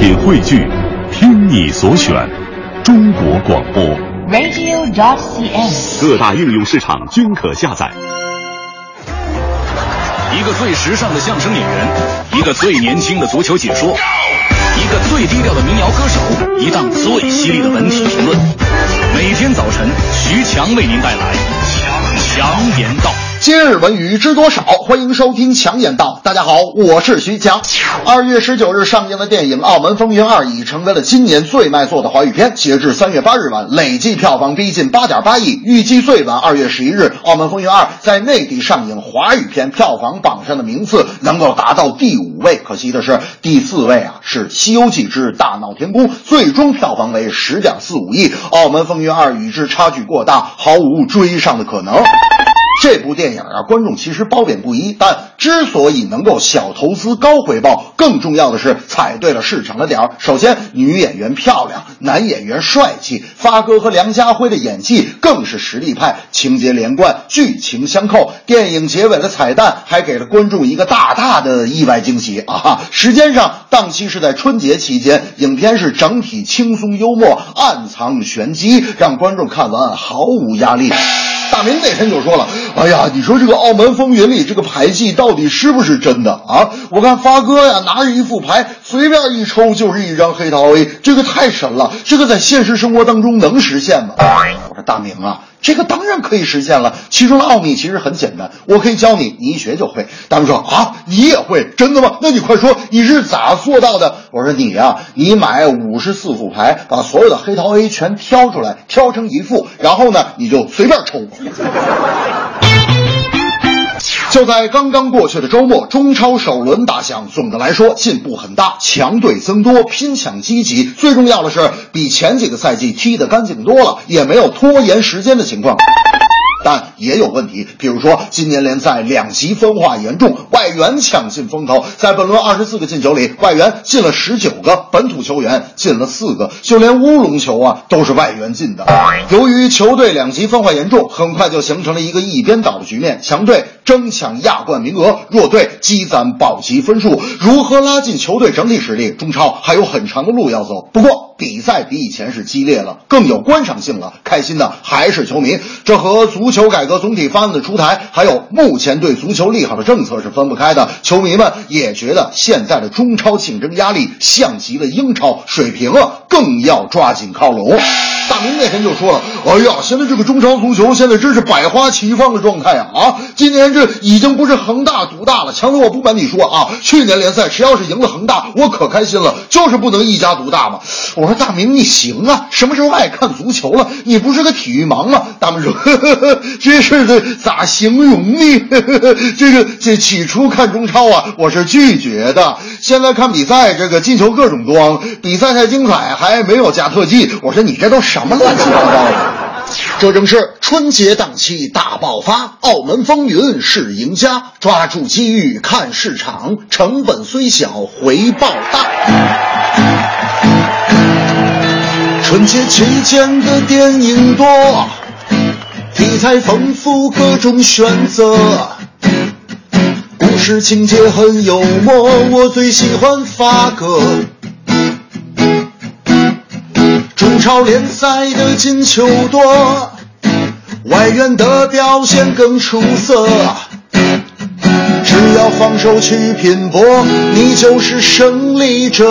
品汇聚，听你所选，中国广播。radio.dot.cn，。各大应用市场均可下载。一个最时尚的相声演员，一个最年轻的足球解说，一个最低调的民谣歌手，一档最犀利的文体评论。每天早晨，徐强为您带来《强。今日文娱知多少？欢迎收听强言道。大家好，我是徐强。二月十九日上映的电影《澳门风云二》已成为了今年最卖座的华语片。截至三月八日晚，累计票房逼近八点八亿。预计最晚二月十一日，《澳门风云二》在内地上映，华语片票房榜上的名次能够达到第五位。可惜的是，第四位啊是《西游记之大闹天宫》，最终票房为十点四五亿。《澳门风云二》与之差距过大，毫无追上的可能。这部电影啊，观众其实褒贬不一，但之所以能够小投资高回报，更重要的是踩对了市场的点儿。首先，女演员漂亮，男演员帅气，发哥和梁家辉的演技更是实力派，情节连贯，剧情相扣。电影结尾的彩蛋还给了观众一个大大的意外惊喜啊！时间上，档期是在春节期间，影片是整体轻松幽默，暗藏玄机，让观众看完毫无压力。大明那天就说了：“哎呀，你说这个《澳门风云》里这个牌技到底是不是真的啊？我看发哥呀拿着一副牌，随便一抽就是一张黑桃 A，这个太神了，这个在现实生活当中能实现吗？”我说大明啊，这个当然可以实现了，其中的奥秘其实很简单，我可以教你，你一学就会。大家说：“啊，你也会？真的吗？那你快说，你是咋做到的？”我说：“你呀、你买五十四副牌，把所有的黑桃 A 全挑出来，挑成一副，然后呢，你就随便抽。”就在刚刚过去的周末，中超首轮打响。总的来说，进步很大，强队增多，拼抢积极。最重要的是，比前几个赛季踢得干净多了，也没有拖延时间的情况。但也有问题，比如说今年联赛两极分化严重，外援抢尽风头。在本轮二十四个进球里，外援进了十九个，本土球员进了四个，就连乌龙球啊都是外援进的。由于球队两极分化严重，很快就形成了一个一边倒的局面，强队争抢亚冠名额，弱队积攒保级分数。如何拉近球队整体实力，中超还有很长的路要走。不过比赛比以前是激烈了，更有观赏性了，开心的还是球迷。这和足球改革总体方案的出台，还有目前对足球利好的政策是分不开的。球迷们也觉得现在的中超竞争压力像极了英超，水平啊更要抓紧靠拢。大明那天就说了：“哎呀，现在这个中超足球现在真是百花齐放的状态啊！啊，今年这已经不是恒大独大了。强子，我不瞒你说啊，去年联赛谁要是赢了恒大，我可开心了，就是不能一家独大嘛。”我说：“大明，你行啊，什么时候爱看足球了？你不是个体育盲吗？”大明说：“呵呵呵，这事儿咋形容呢？呵呵呵这个这起初看中超啊，我是拒绝的。现在看比赛，这个进球各种多，比赛太精彩啊，还没有加特技。我说你这都什么乱七八糟的？这正是春节档期大爆发，澳门风云是赢家，抓住机遇看市场，成本虽小，回报大。春节期间的电影多，题材丰富，各种选择。故事情节很幽默，我最喜欢发哥。超联赛的进球多，外援的表现更出色。只要放手去拼搏，你就是胜利者。